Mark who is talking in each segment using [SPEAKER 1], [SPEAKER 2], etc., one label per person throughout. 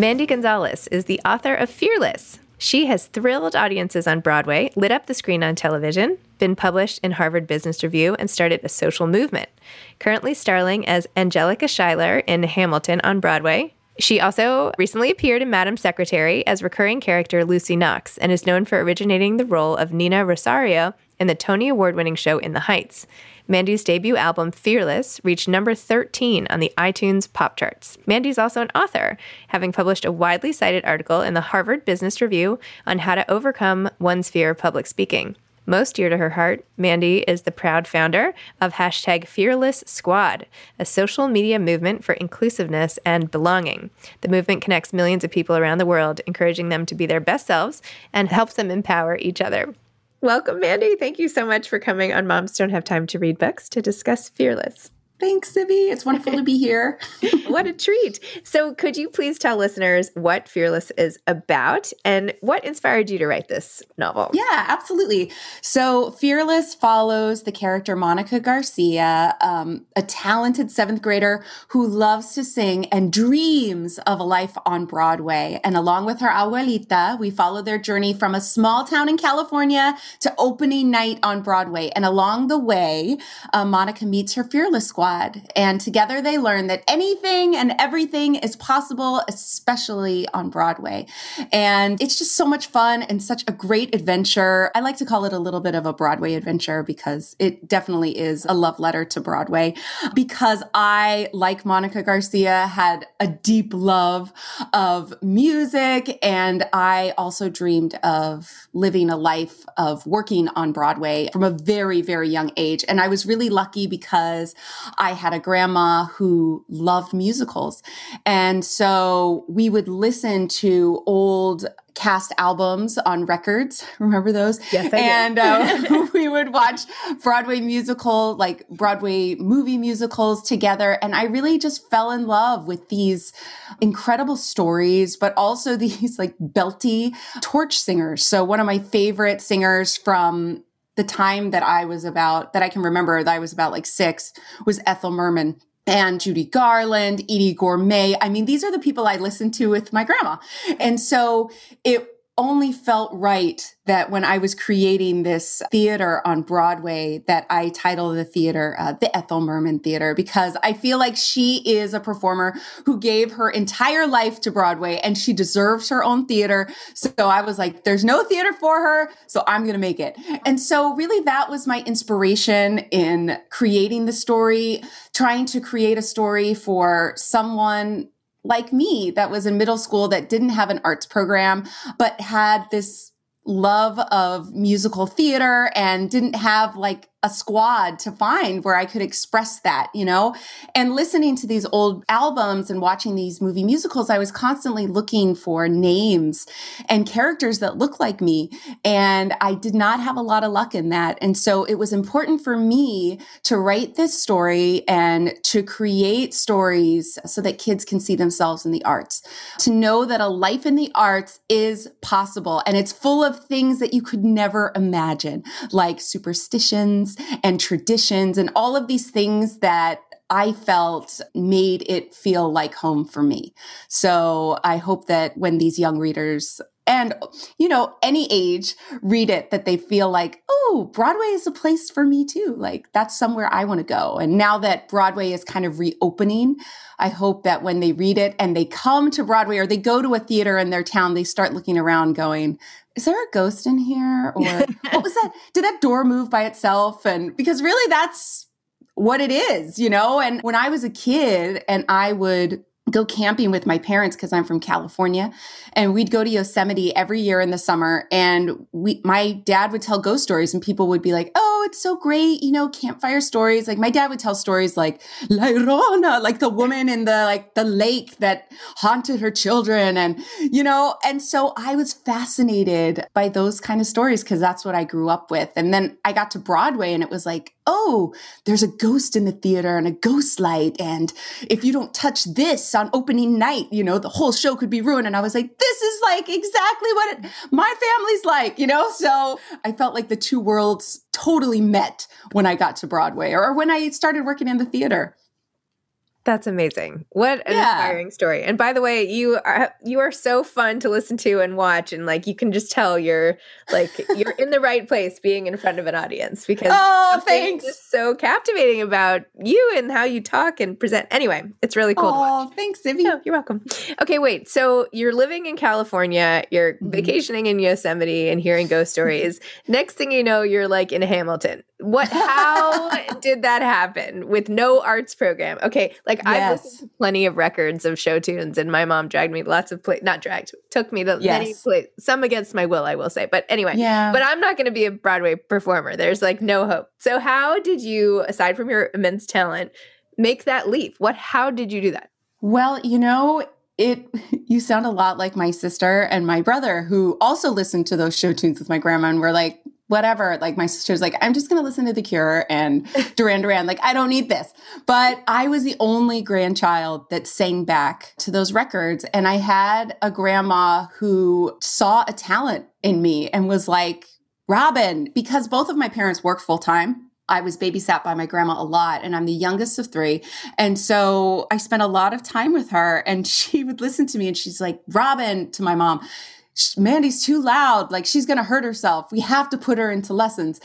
[SPEAKER 1] Mandy Gonzalez is the author of Fearless. She has thrilled audiences on Broadway, lit up the screen on television, been published in Harvard Business Review, and started a social movement. Currently starring as Angelica Schuyler in Hamilton on Broadway. She also recently appeared in Madam Secretary as recurring character Lucy Knox and is known for originating the role of Nina Rosario in the Tony Award winning show In the Heights. Mandy's debut album, Fearless, reached number 13 on the iTunes pop charts. Mandy's also an author, having published a widely cited article in the Harvard Business Review on how to overcome one's fear of public speaking. Most dear to her heart, Mandy is the proud founder of hashtag Fearless Squad, a social media movement for inclusiveness and belonging. The movement connects millions of people around the world, encouraging them to be their best selves and helps them empower each other. Welcome, Mandy. Thank you so much for coming on Moms Don't Have Time to Read Books to discuss Fearless.
[SPEAKER 2] Thanks, Zibby. It's wonderful to be here.
[SPEAKER 1] what a treat. So, could you please tell listeners what Fearless is about and what inspired you to write this novel?
[SPEAKER 2] Yeah, absolutely. So, Fearless follows the character Monica Garcia, um, a talented seventh grader who loves to sing and dreams of a life on Broadway. And along with her abuelita, we follow their journey from a small town in California to opening night on Broadway. And along the way, uh, Monica meets her Fearless squad. And together they learn that anything and everything is possible, especially on Broadway. And it's just so much fun and such a great adventure. I like to call it a little bit of a Broadway adventure because it definitely is a love letter to Broadway. Because I, like Monica Garcia, had a deep love of music. And I also dreamed of living a life of working on Broadway from a very, very young age. And I was really lucky because I had a grandma who loved musicals. And so we would listen to old cast albums on records. Remember those?
[SPEAKER 1] Yes, I
[SPEAKER 2] and uh, we would watch Broadway musical, like Broadway movie musicals together. And I really just fell in love with these incredible stories, but also these like belty torch singers. So one of my favorite singers from the time that I was about, that I can remember that I was about like six, was Ethel Merman and Judy Garland, Eydie Gormé. I mean, these are the people I listened to with my grandma. And so it only felt right that when I was creating this theater on Broadway, that I titled the theater uh, the Ethel Merman Theater because I feel like she is a performer who gave her entire life to Broadway and she deserves her own theater. So I was like, there's no theater for her, so I'm going to make it. And so really that was my inspiration in creating the story, trying to create a story for someone like me that was in middle school that didn't have an arts program, but had this love of musical theater and didn't have like a squad to find where I could express that, you know? And listening to these old albums and watching these movie musicals, I was constantly looking for names and characters that look like me. And I did not have a lot of luck in that. And so it was important for me to write this story and to create stories so that kids can see themselves in the arts, to know that a life in the arts is possible and it's full of things that you could never imagine, like superstitions and traditions and all of these things that I felt made it feel like home for me. So I hope that when these young readers and you know any age read it that they feel like oh broadway is a place for me too like that's somewhere i want to go and now that broadway is kind of reopening i hope that when they read it and they come to broadway or they go to a theater in their town they start looking around going is there a ghost in here? Or what was that? Did that door move by itself? And because really that's what it is, you know? And when I was a kid and I would go camping with my parents because I'm from California and we'd go to Yosemite every year in the summer and we my dad would tell ghost stories and people would be like, "Oh, it's so great, you know, campfire stories." Like my dad would tell stories like La Llorona, like the woman in the like the lake that haunted her children and you know, and so I was fascinated by those kind of stories because that's what I grew up with. And then I got to Broadway and it was like, "Oh, there's a ghost in the theater and a ghost light and if you don't touch this on opening night, you know, the whole show could be ruined. And I was like, this is like exactly what it, my family's like, you know? So I felt like the two worlds totally met when I got to Broadway or when I started working in the theater.
[SPEAKER 1] That's amazing. What an yeah. inspiring story. And by the way, you are you are so fun to listen to and watch and like you can just tell you're like you're in the right place being in front of an audience because
[SPEAKER 2] Oh, thanks.
[SPEAKER 1] Is so captivating about you and how you talk and present. Anyway, it's really cool
[SPEAKER 2] Oh, thanks.
[SPEAKER 1] Oh, you're welcome. Okay, wait. So you're living in California, you're mm-hmm. vacationing in Yosemite and hearing ghost stories. Next thing you know, you're like in Hamilton. What how did that happen with no arts program? Okay, like yes. I've listened to plenty of records of show tunes, and my mom dragged me lots of play not dragged, took me to yes. many plays, some against my will, I will say. But anyway, yeah. but I'm not gonna be a Broadway performer. There's like no hope. So how did you, aside from your immense talent, make that leap? What how did you do that?
[SPEAKER 2] Well, you know, it you sound a lot like my sister and my brother who also listened to those show tunes with my grandma and were like whatever. Like my sister's like, I'm just to listen to The Cure and Duran Duran. Like, I don't need this. But I was the only grandchild that sang back to those records. And I had a grandma who saw a talent in me and was like, Robin, because both of my parents work full time. I was babysat by my grandma a lot, and I'm the youngest of three. And so I spent a lot of time with her, and she would listen to me, and she's like, Robin, to my mom, Mandy's too loud. Like she's going to hurt herself. We have to put her into lessons.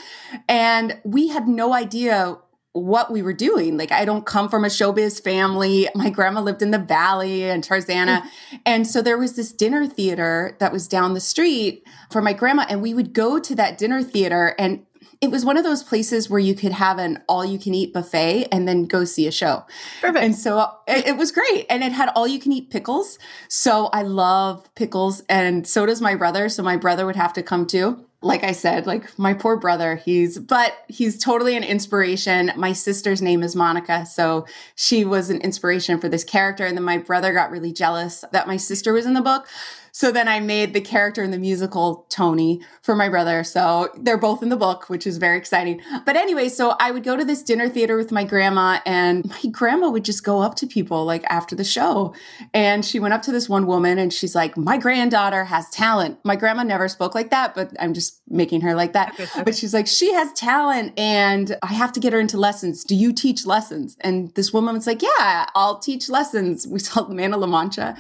[SPEAKER 2] And we had no idea what we were doing. Like I don't come from a showbiz family. My grandma lived in the valley and Tarzana. Mm. and so there was this dinner theater that was down the street for my grandma and we would go to that dinner theater and it was one of those places where you could have an all you can eat buffet and then go see a show.
[SPEAKER 1] Perfect.
[SPEAKER 2] And so it, it, was great. And it had all you can eat pickles. So I love pickles. And so does my brother. So my brother would have to come too. like I said, like my poor brother, he's, but he's totally an inspiration. My sister's name is Monica. So she was an inspiration for this character. And then my brother got really jealous that my sister was in the book. So then I made the character in the musical Tony for my brother. So they're both in the book, which is very exciting. But anyway, so I would go to this dinner theater with my grandma, and my grandma would just go up to people like after the show. And she went up to this one woman and she's like, My granddaughter has talent. My grandma never spoke like that, but I'm just making her like that. but she's like, She has talent and I have to get her into lessons. Do you teach lessons? And this woman was like, Yeah, I'll teach lessons. We saw the Man of La Mancha.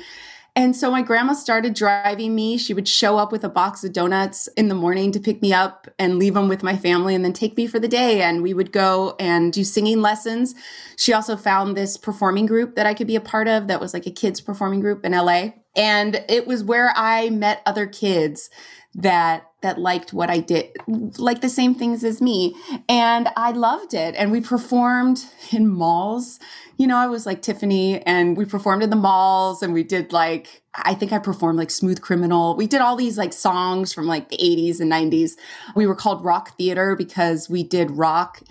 [SPEAKER 2] And so my grandma started driving me. She would show up with a box of donuts in the morning to pick me up and leave them with my family and then take me for the day. And we would go and do singing lessons. She also found this performing group that I could be a part of that was like a kids performing group in LA. And it was where I met other kids that that liked what I did, like the same things as me. And I loved it. And we performed in malls you know, I was like Tiffany and we performed in the malls and we did like, I think I performed like Smooth Criminal. We did all these like songs from like the 80s and 90s. We were called Rock Theater because we did rock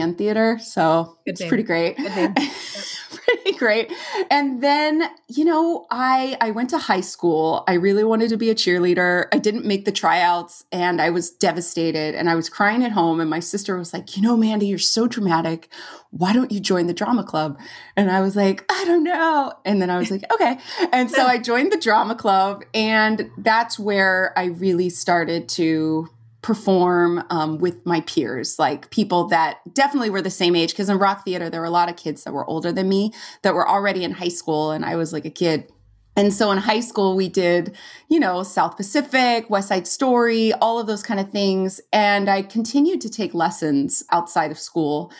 [SPEAKER 2] and theater. So Good it's name. pretty great. pretty great. And then, you know, I I went to high school. I really wanted to be a cheerleader. I didn't make the tryouts and I was devastated and I was crying at home and my sister was like, "You know, Mandy, you're so dramatic. Why don't you join the drama club?" And I was like, "I don't know." And then I was like, "Okay." And so I joined the drama club and that's where I really started to perform um, with my peers, like people that definitely were the same age. Because in rock theater, there were a lot of kids that were older than me that were already in high school, and I was like a kid. And so in high school, we did, you know, South Pacific, West Side Story, all of those kind of things. And I continued to take lessons outside of school.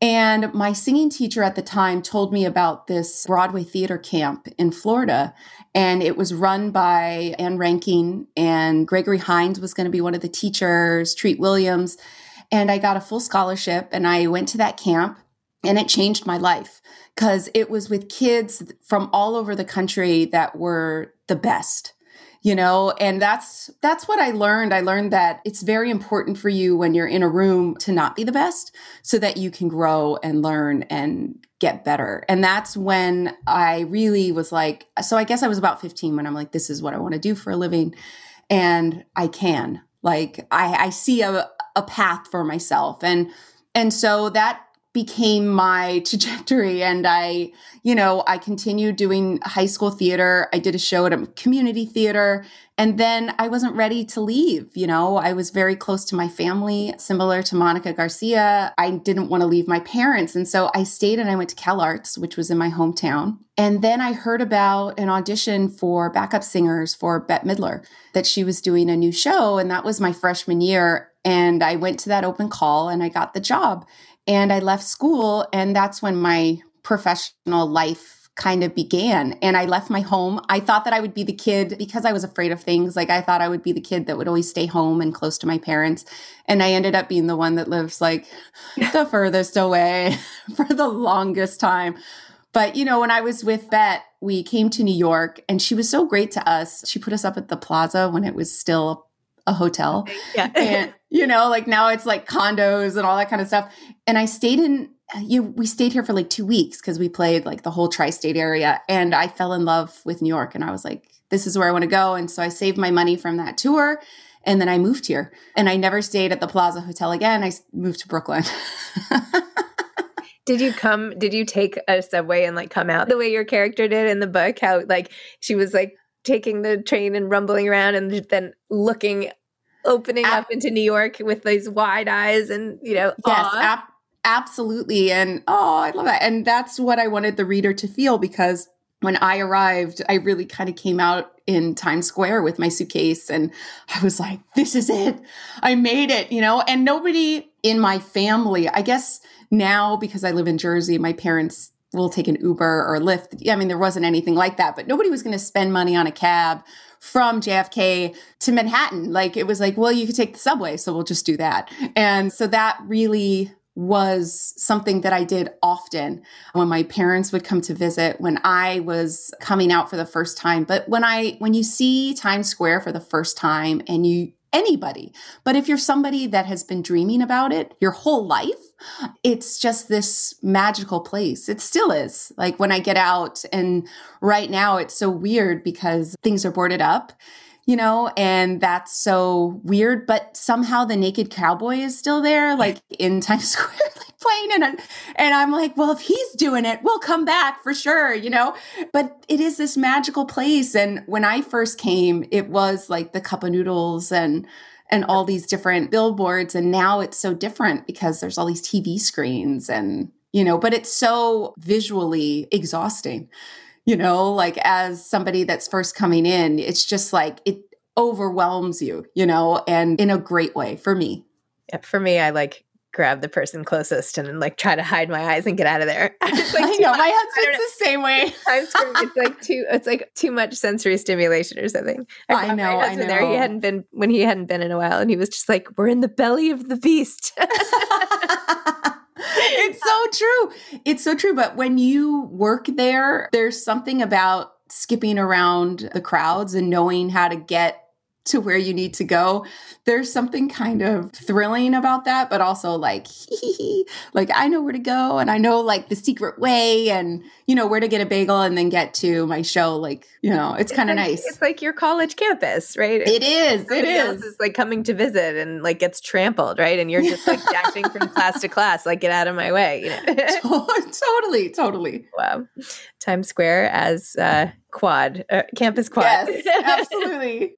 [SPEAKER 2] And my singing teacher at the time told me about this Broadway theater camp in Florida. And it was run by Ann Reinking, and Gregory Hines was going to be one of the teachers, Treat Williams. And I got a full scholarship and I went to that camp, and it changed my life because it was with kids from all over the country that were the best you know and that's that's what i learned. I learned that it's very important for you when you're in a room to not be the best so that you can grow and learn and get better. And that's when i really was like so i guess i was about 15 when i'm like this is what i want to do for a living. And i can like i i see a, a path for myself. And and so that became my trajectory. And i you know i continued doing high school theater. I did a show at a community theater. And then i wasn't ready to leave you know? I was very close to my family similar to monica garcia. I didn't want to leave my parents. And so i stayed and i went to cal arts which was in my hometown. And then i heard about an audition for backup singers for bette midler that she was doing a new show. And that was my freshman year. And I went to that open call and I got the job. And I left school, and that's when my professional life kind of began. And I left my home. I thought that I would be the kid because I was afraid of things. Like I thought I would be the kid that would always stay home and close to my parents. And I ended up being the one that lives like the furthest away for the longest time. But, you know, when I was with Bette, we came to New York and she was so great to us. She put us up at the plaza when it was still a hotel. Yeah. and, you know, like now it's like condos and all that kind of stuff. And I stayed in, uh, you, we stayed here for like two weeks because we played like the whole tri state area. And I fell in love with New York. And I was like, this is where I want to go. And so I saved my money from that tour. And then I moved here and I never stayed at the Plaza Hotel again. I moved to Brooklyn.
[SPEAKER 1] Did you come, did you take a subway and like come out the way your character did in the book? How like she was like taking the train and rumbling around and then looking opening Ab- up into New York with these wide eyes and, you know,
[SPEAKER 2] yes, ab- absolutely. And oh, I love that. And that's what I wanted the reader to feel because when I arrived, I really kind of came out in Times Square with my suitcase and I was like, this is it. I made it, you know, and nobody in my family, I guess now because I live in Jersey, my parents will take an Uber or Lyft. I mean, there wasn't anything like that, but nobody was going to spend money on a cab from JFK to Manhattan. Like it was like, well, you could take the subway, so we'll just do that. And so that really was something that I did often when my parents would come to visit when I was coming out for the first time. But when I when you see Times Square for the first time and you anybody. But if you're somebody that has been dreaming about it your whole life, it's just this magical place. It still is. Like when I get out, and right now it's so weird because things are boarded up you know, and that's so weird. But somehow the naked cowboy is still there, like in Times Square, like playing. And, and I'm like, well, if he's doing it, we'll come back for sure, you know? But it is this magical place. And when I first came, it was like the cup of noodles and, and all these different billboards. And now it's so different because there's all these TV screens and, you know, but it's so visually exhausting you know, like as somebody that's first coming in, it's just like it overwhelms you, you know, and in a great way for me.
[SPEAKER 1] Yeah, for me, I like grab the person closest and like try to hide my eyes and get out of there.
[SPEAKER 2] It's like I know much, my husband's the same way.
[SPEAKER 1] it's like too it's like too much sensory stimulation or something.
[SPEAKER 2] I, I know. I know.
[SPEAKER 1] There, he hadn't been when he hadn't been in a while, and he was just like, "We're in the belly of the beast."
[SPEAKER 2] it's so true. It's so true. But when you work there, there's something about skipping around the crowds and knowing how to get to where you need to go. There's something kind of thrilling about that, but also like, like I know where to go and I know like the secret way and, you know, where to get a bagel and then get to my show. Like, you know, it's, kind of
[SPEAKER 1] like,
[SPEAKER 2] nice.
[SPEAKER 1] It's like your college campus, right?
[SPEAKER 2] It is. It is.
[SPEAKER 1] is like coming to visit and like gets trampled, right? And you're just like dashing from class to class, like get out of my way. You
[SPEAKER 2] know? totally, totally.
[SPEAKER 1] Wow. Times Square as uh, quad, uh, campus quad.
[SPEAKER 2] Yes, absolutely.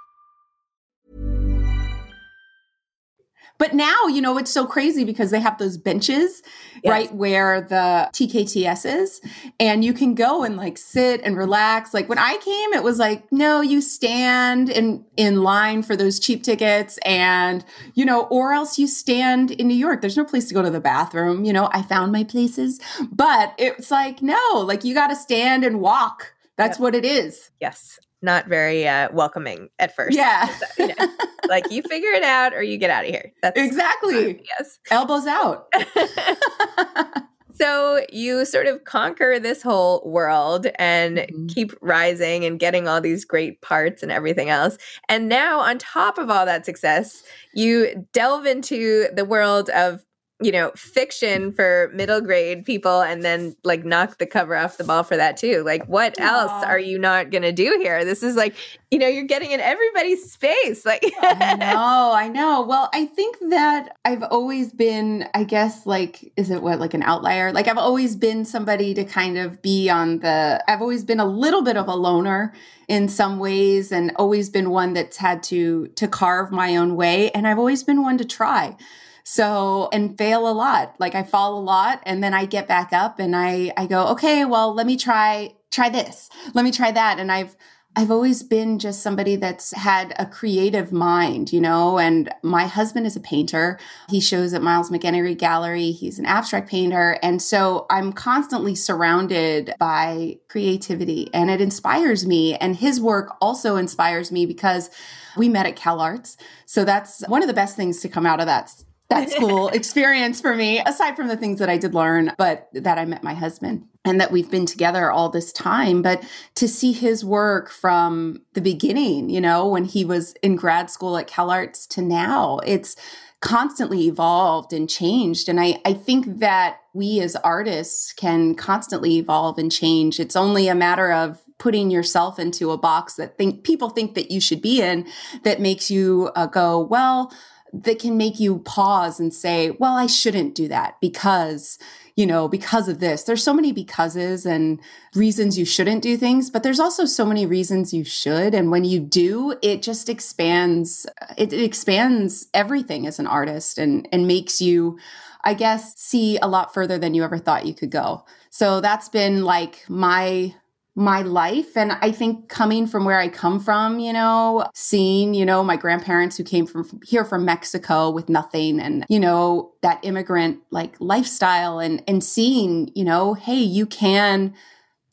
[SPEAKER 2] But now, you know, it's so crazy because they have those benches, yes. right, where the TKTS is. And you can go and like sit and relax. Like when I came, it was like, no, you stand in, in line for those cheap tickets and, you know, or else you stand in New York. There's no place to go to the bathroom. You know, I found my places, but it's like, no, like you got to stand and walk. That's yep. what it is.
[SPEAKER 1] Yes not very uh, welcoming at first.
[SPEAKER 2] Yeah.
[SPEAKER 1] you know, like you figure it out or you get out of here.
[SPEAKER 2] That's exactly.
[SPEAKER 1] yes.
[SPEAKER 2] Elbows out.
[SPEAKER 1] so you sort of conquer this whole world and mm-hmm. keep rising and getting all these great parts and everything else. And now, on top of all that success, you delve into the world of you know, fiction for middle grade people and then like knock the cover off the ball for that too. Like, what Aww. else are you not going to do here? This is like, you know, you're getting in everybody's space. Like,
[SPEAKER 2] I know, I know. Well, I think that I've always been, I guess, like, is it what, like an outlier? Like, I've always been somebody to kind of be on the, I've always been a little bit of a loner in some ways and always been one that's had to to carve my own way and I've always been one to try. So, and fail a lot. Like I fall a lot and then I get back up and I, I go, okay, well, let me try, try this. Let me try that. And I've, I've always been just somebody that's had a creative mind, you know, and my husband is a painter. He shows at Miles McEnery Gallery. He's an abstract painter. And so I'm constantly surrounded by creativity and it inspires me. And his work also inspires me because we met at Cal Arts. So that's one of the best things to come out of that that school experience for me, aside from the things that I did learn, but that I met my husband and that we've been together all this time. But to see his work from the beginning, you know, when he was in grad school at CalArts to now, it's constantly evolved and changed. And I, I think that we as artists can constantly evolve and change. It's only a matter of putting yourself into a box that think people think that you should be in that makes you uh, go, well, that can make you pause and say, well, I shouldn't do that because, you know, because of this. There's so many becauses and reasons you shouldn't do things, but there's also so many reasons you should. And when you do, it just expands, it, it expands everything as an artist and, and makes you, I guess, see a lot further than you ever thought you could go. So that's been like my my life. And I think coming from where I come from, you know, seeing, you know, my grandparents who came from here from Mexico with nothing and, you know, that immigrant like lifestyle and, and seeing, you know, hey, you can,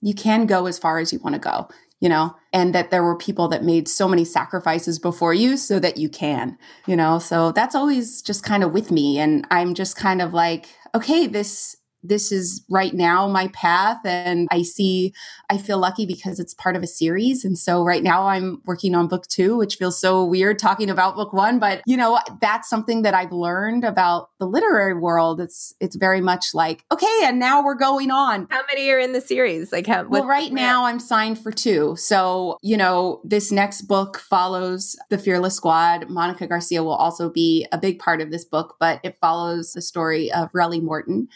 [SPEAKER 2] you can go as far as you want to go, you know, and that there were people that made so many sacrifices before you so that you can, you know, so that's always just kind of with me. And I'm just kind of like, okay, this, this is right now my path and i see i feel lucky because it's part of a series. And so right now i'm working on book two which feels so weird talking about book one but you know that's something that i've learned about the literary world. It's it's very much like okay and now we're going on.
[SPEAKER 1] How many are in the series? Like how
[SPEAKER 2] well right now i'm signed for two. So you know this next book follows the fearless squad. Monica garcia will also be a big part of this book but it follows the story of relly morton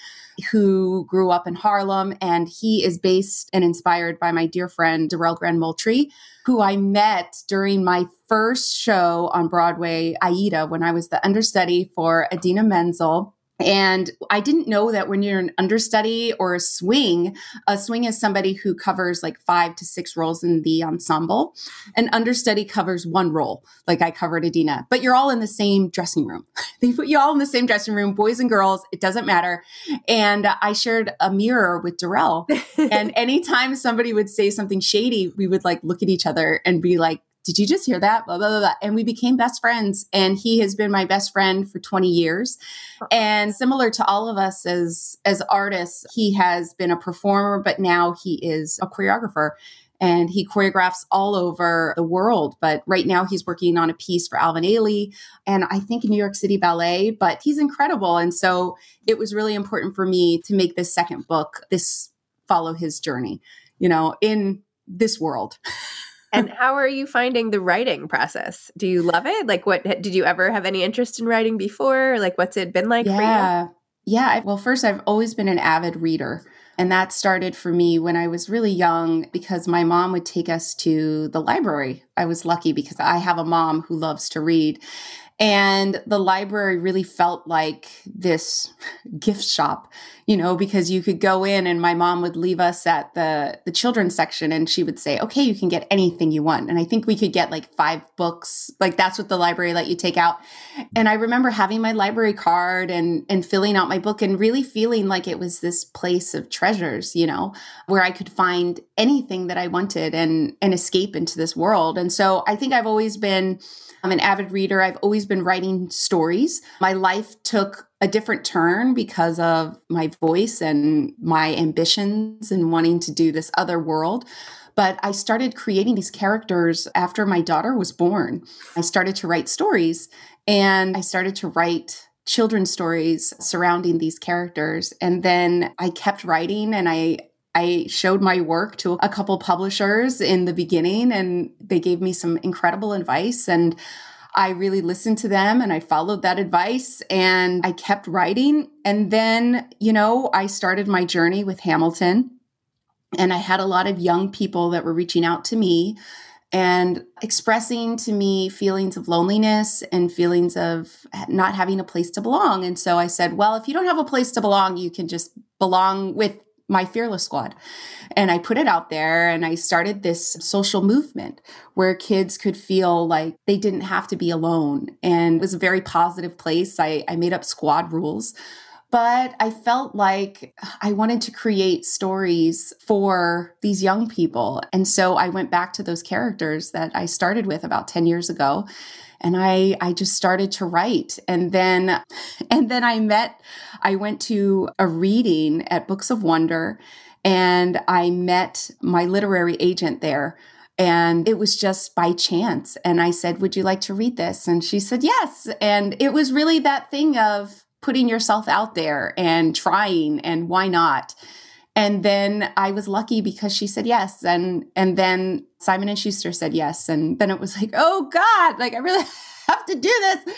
[SPEAKER 2] who grew up in Harlem, and he is based and inspired by my dear friend Darrell Grand Moultrie, who I met during my first show on Broadway, Aida, when I was the understudy for Idina Menzel and I didn't know that when you're an understudy or a swing, a swing is somebody who covers like five to six roles in the ensemble. An understudy covers one role, like I covered Idina, but you're all in the same dressing room. they put you all in the same dressing room, boys and girls, it doesn't matter. And I shared a mirror with Darrell. and anytime somebody would say something shady, we would like look at each other and be like, did you just hear that? Blah, blah, blah, blah. And we became best friends. And he has been my best friend for 20 years. And similar to all of us as, as artists, he has been a performer, but now he is a choreographer and he choreographs all over the world. But right now he's working on a piece for Alvin Ailey and I think New York City Ballet, but he's incredible. And so it was really important for me to make this second book, this follow his journey, you know, in this world.
[SPEAKER 1] and how are you finding the writing process? Do you love it? Like, what did you ever have any interest in writing before? Like, what's it been like for you?
[SPEAKER 2] yeah. Yeah. Well, first, I've always been an avid reader. And that started for me when I was really young because my mom would take us to the library. I was lucky because I have a mom who loves to read. And the library really felt like this gift shop, you know, because you could go in and my mom would leave us at the the children's section and she would say, "Okay, you can get anything you want." And I think we could get like 5 books. Like that's what the library let you take out. And I remember having my library card and and filling out my book and really feeling like it was this place of treasures, you know, where I could find anything that I wanted and and escape into this world. And so I think I've always been I'm an avid reader. I've always been writing stories. My life took a different turn because of my voice and my ambitions and wanting to do this other world. But I started creating these characters after my daughter was born. I started to write stories and I started to write children's stories surrounding these characters. And then I kept writing and I I showed my work to a couple publishers in the beginning and they gave me some incredible advice and I really listened to them and I followed that advice and I kept writing and then, you know, I started my journey with Hamilton and I had a lot of young people that were reaching out to me and expressing to me feelings of loneliness and feelings of not having a place to belong. And so I said, well, if you don't have a place to belong, you can just belong with my Fearless Squad. And I put it out there and I started this social movement where kids could feel like they didn't have to be alone. And it was a very positive place. I, I made up squad rules. But I felt like I wanted to create stories for these young people. And so I went back to those characters that I started with about 10 years ago and I I just started to write. And then and then I met I went to a reading at Books of Wonder and I met my literary agent there. And it was just by chance. And I said would you like to read this? And she said yes. And it was really that thing of putting yourself out there and trying and why not and then I was lucky because she said yes. And and then Simon and Schuster said yes. And then it was like oh god like I really have to do this.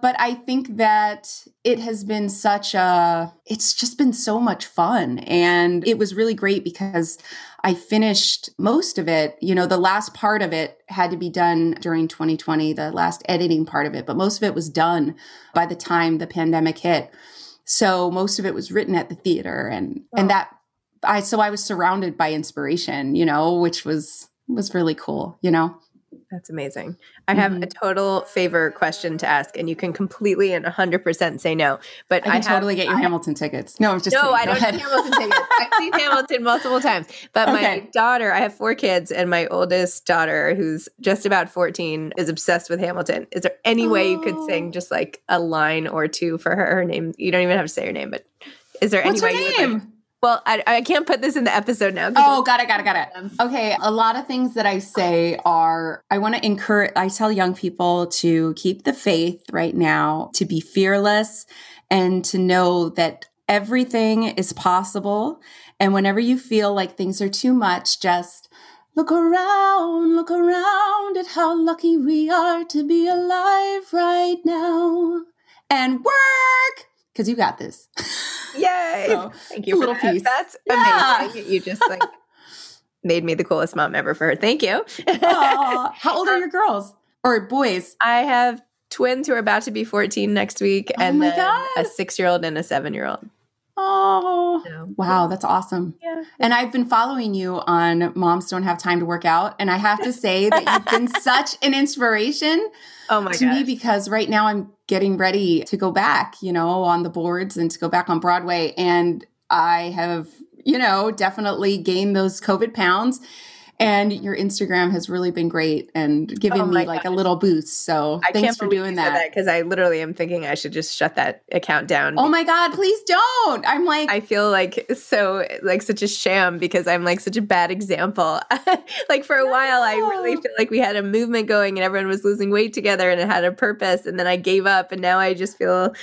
[SPEAKER 2] But I think that it has been such a it's just been so much fun. And it was really great because I finished most of it. You know the last part of it had to be done during 2020 the last editing part of it but most of it was done by the time the pandemic hit. So most of it was written at the theater and oh. and that I so I was surrounded by inspiration, you know, which was was really cool, you know.
[SPEAKER 1] That's amazing. I have mm-hmm. a total favor question to ask, and you can completely and 100% say no. But
[SPEAKER 2] I
[SPEAKER 1] I
[SPEAKER 2] totally get your I, Hamilton tickets. No, I'm just
[SPEAKER 1] no.
[SPEAKER 2] Kidding.
[SPEAKER 1] I don't
[SPEAKER 2] ahead.
[SPEAKER 1] have Hamilton tickets. I've seen Hamilton multiple times. But okay. my daughter, I have four kids, and my oldest daughter, who's just about 14, is obsessed with Hamilton. Is there any oh. way you could sing oh. just like a line or two for her? Her name. You don't even have to say her name, but is there
[SPEAKER 2] What's
[SPEAKER 1] any way
[SPEAKER 2] name?
[SPEAKER 1] you would like, well, I, I can't put this in the episode now.
[SPEAKER 2] Oh, got it, got it, got it. Um, okay, a lot of things that I say are I want to encourage, I tell young people to keep the faith right now, to be fearless, and to know that everything is possible. And whenever you feel like things are too much, just look around, look around at how lucky we are to be alive right now and work because you got this.
[SPEAKER 1] Yay!
[SPEAKER 2] so,
[SPEAKER 1] Thank you.
[SPEAKER 2] little
[SPEAKER 1] that.
[SPEAKER 2] piece.
[SPEAKER 1] That's yeah. amazing. You just like made me the coolest mom ever for her. Thank you.
[SPEAKER 2] How old are um, your girls or boys?
[SPEAKER 1] I have twins who are about to be 14 next week,
[SPEAKER 2] oh
[SPEAKER 1] and then
[SPEAKER 2] God.
[SPEAKER 1] a six year old and a seven year old.
[SPEAKER 2] Oh, so, wow, that's awesome.
[SPEAKER 1] Yeah.
[SPEAKER 2] And I've been following you on Moms Don't Have Time to Work Out. And I have to say that you've been such an inspiration
[SPEAKER 1] oh my
[SPEAKER 2] to
[SPEAKER 1] gosh.
[SPEAKER 2] me because right now I'm getting ready to go back, you know, on the boards and to go back on Broadway. And I have, you know, definitely gained those COVID pounds and your Instagram has really been great and given oh me like a little boost. So
[SPEAKER 1] I
[SPEAKER 2] thanks for doing that.
[SPEAKER 1] Because I literally am thinking I should just shut that account down.
[SPEAKER 2] Oh my God, please don't. I'm like,
[SPEAKER 1] I feel like so, like such a sham because I'm like such a bad example. like for a no. while, I really feel like we had a movement going and everyone was losing weight together and it had a purpose. And then I gave up and now I just feel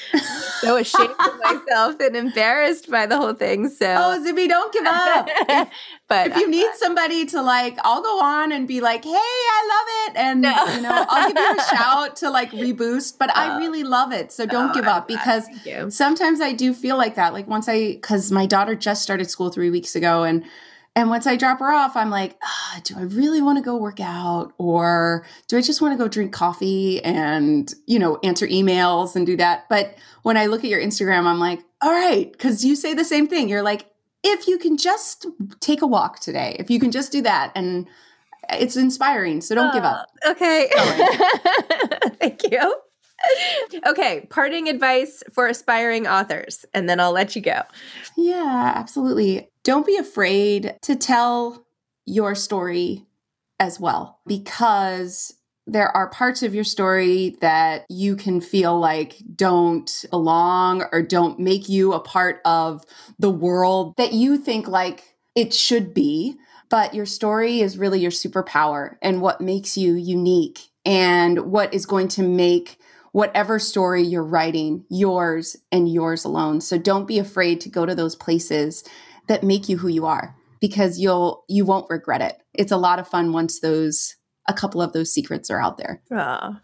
[SPEAKER 1] so ashamed of myself and embarrassed by the whole thing. So,
[SPEAKER 2] oh, Zibby, don't give up.
[SPEAKER 1] but
[SPEAKER 2] if you need somebody to like, I'll go on and be like, "Hey, I love it," and no. you know I'll give you a shout to like reboost. But uh, I really love it, so don't
[SPEAKER 1] oh,
[SPEAKER 2] give up because sometimes I do feel like that. Like once I, because my daughter just started school three weeks ago, and and once I drop her off, I'm like, ah, do I really want to go work out, or do I just want to go drink coffee and you know answer emails and do that? But when I look at your Instagram, I'm like, all right, because you say the same thing. You're like, if you can just take a walk today, if you can just do that, and it's inspiring. So don't uh, give up.
[SPEAKER 1] Uh, okay. Thank you. Okay, parting advice for aspiring authors, and then I'll let you go.
[SPEAKER 2] Yeah, absolutely. Don't be afraid to tell your story as well because there are parts of your story that you can feel like don't belong or don't make you a part of the world that you think like it should be. But your story is really your superpower and what makes you unique and what is going to make whatever story you're writing yours and yours alone. So don't be afraid to go to those places that make you who you are because you'll you won't regret it. It's a lot of fun once those a couple of those secrets are out there.
[SPEAKER 1] Oh.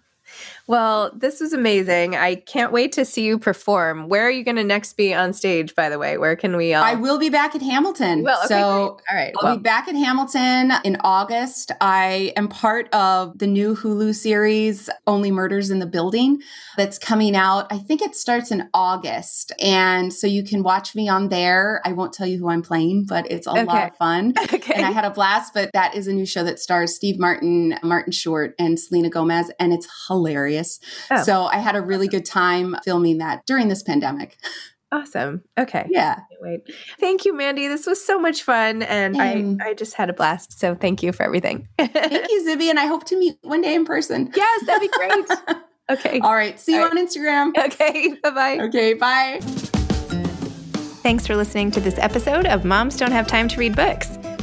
[SPEAKER 1] Well, this was amazing. I can't wait to see you perform. Where are you going to next be on stage, by the way? Where can we all?
[SPEAKER 2] I will be back at Hamilton.
[SPEAKER 1] Well, okay,
[SPEAKER 2] so,
[SPEAKER 1] great. all right.
[SPEAKER 2] I'll
[SPEAKER 1] well.
[SPEAKER 2] be back at Hamilton in August. I am part of the new Hulu series, Only Murders in the Building, that's coming out. I think it starts in August. And so you can watch me on there. I won't tell you who I'm playing, but it's a
[SPEAKER 1] Okay.
[SPEAKER 2] lot of fun.
[SPEAKER 1] Okay.
[SPEAKER 2] And I had a blast, but that is a new show that stars Steve Martin, Martin Short, and Selena Gomez, and it's hilarious.
[SPEAKER 1] Oh.
[SPEAKER 2] So I had a really good time filming that during this pandemic.
[SPEAKER 1] Awesome. Okay.
[SPEAKER 2] Yeah.
[SPEAKER 1] Wait. Thank you, Mandy. This was so much fun. And
[SPEAKER 2] Mm.
[SPEAKER 1] I, I just had a blast. So thank you for everything.
[SPEAKER 2] Thank you, Zibby, and I hope to meet one day in person.
[SPEAKER 1] yes, that'd be great. okay.
[SPEAKER 2] All right. See you
[SPEAKER 1] All
[SPEAKER 2] on Instagram.
[SPEAKER 1] Okay. Bye bye.
[SPEAKER 2] Okay. Bye.
[SPEAKER 1] Thanks for listening to this episode of Moms Don't Have Time to Read Books.